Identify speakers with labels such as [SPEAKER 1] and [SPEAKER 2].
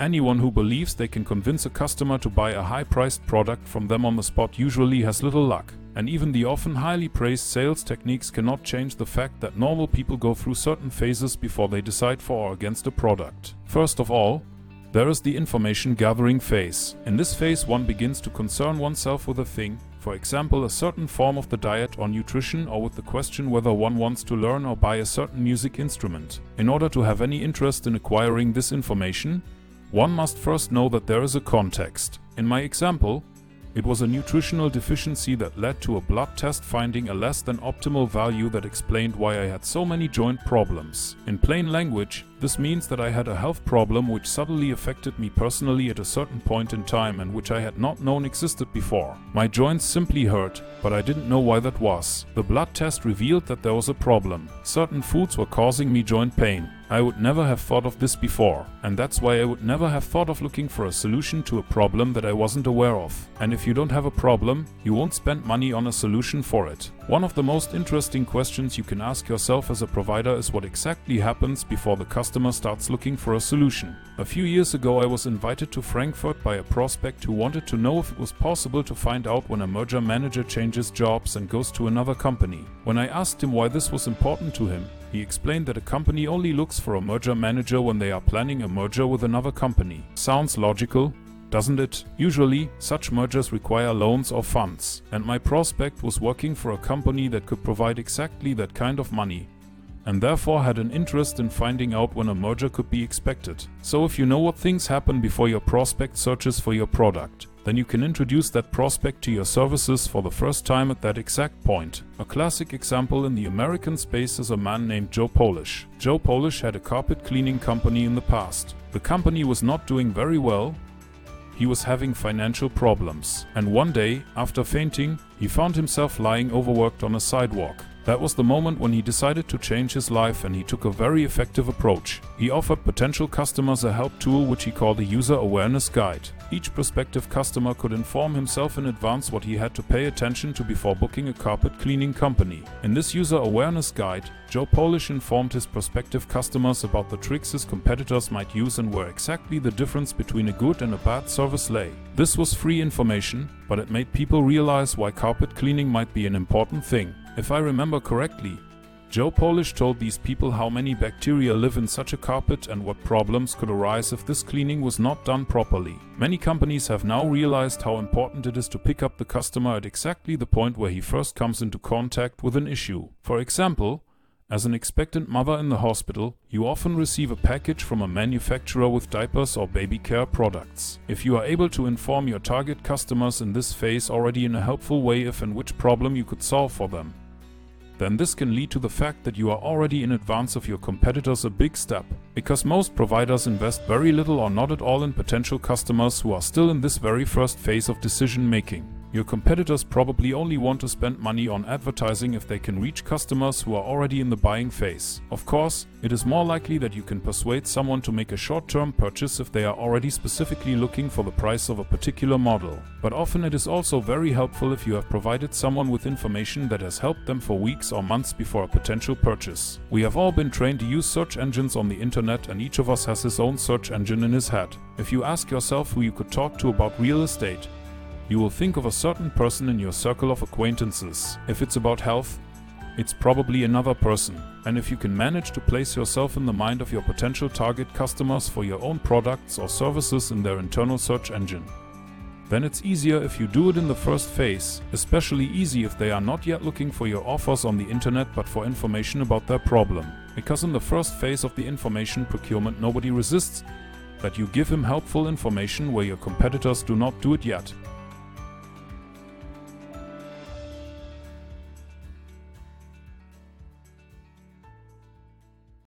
[SPEAKER 1] Anyone who believes they can convince a customer to buy a high priced product from them on the spot usually has little luck. And even the often highly praised sales techniques cannot change the fact that normal people go through certain phases before they decide for or against a product. First of all, there is the information gathering phase. In this phase, one begins to concern oneself with a thing, for example, a certain form of the diet or nutrition, or with the question whether one wants to learn or buy a certain music instrument. In order to have any interest in acquiring this information, one must first know that there is a context. In my example, it was a nutritional deficiency that led to a blood test finding a less than optimal value that explained why I had so many joint problems. In plain language, this means that I had a health problem which suddenly affected me personally at a certain point in time and which I had not known existed before. My joints simply hurt, but I didn't know why that was. The blood test revealed that there was a problem. Certain foods were causing me joint pain. I would never have thought of this before, and that's why I would never have thought of looking for a solution to a problem that I wasn't aware of. And if you don't have a problem, you won't spend money on a solution for it. One of the most interesting questions you can ask yourself as a provider is what exactly happens before the customer starts looking for a solution. A few years ago, I was invited to Frankfurt by a prospect who wanted to know if it was possible to find out when a merger manager changes jobs and goes to another company. When I asked him why this was important to him, he explained that a company only looks for a merger manager when they are planning a merger with another company. Sounds logical, doesn't it? Usually, such mergers require loans or funds, and my prospect was working for a company that could provide exactly that kind of money, and therefore had an interest in finding out when a merger could be expected. So if you know what things happen before your prospect searches for your product, then you can introduce that prospect to your services for the first time at that exact point. A classic example in the American space is a man named Joe Polish. Joe Polish had a carpet cleaning company in the past. The company was not doing very well, he was having financial problems, and one day, after fainting, he found himself lying overworked on a sidewalk. That was the moment when he decided to change his life and he took a very effective approach. He offered potential customers a help tool which he called the user awareness guide. Each prospective customer could inform himself in advance what he had to pay attention to before booking a carpet cleaning company. In this user awareness guide, Joe Polish informed his prospective customers about the tricks his competitors might use and where exactly the difference between a good and a bad service lay. This was free information, but it made people realize why carpet cleaning might be an important thing. If I remember correctly, Joe Polish told these people how many bacteria live in such a carpet and what problems could arise if this cleaning was not done properly. Many companies have now realized how important it is to pick up the customer at exactly the point where he first comes into contact with an issue. For example, as an expectant mother in the hospital, you often receive a package from a manufacturer with diapers or baby care products. If you are able to inform your target customers in this phase already in a helpful way if and which problem you could solve for them, then this can lead to the fact that you are already in advance of your competitors a big step. Because most providers invest very little or not at all in potential customers who are still in this very first phase of decision making. Your competitors probably only want to spend money on advertising if they can reach customers who are already in the buying phase. Of course, it is more likely that you can persuade someone to make a short-term purchase if they are already specifically looking for the price of a particular model. But often it is also very helpful if you have provided someone with information that has helped them for weeks or months before a potential purchase. We have all been trained to use search engines on the internet and each of us has his own search engine in his head. If you ask yourself who you could talk to about real estate, you will think of a certain person in your circle of acquaintances. If it's about health, it's probably another person. And if you can manage to place yourself in the mind of your potential target customers for your own products or services in their internal search engine, then it's easier if you do it in the first phase, especially easy if they are not yet looking for your offers on the internet but for information about their problem. Because in the first phase of the information procurement nobody resists that you give him helpful information where your competitors do not do it yet.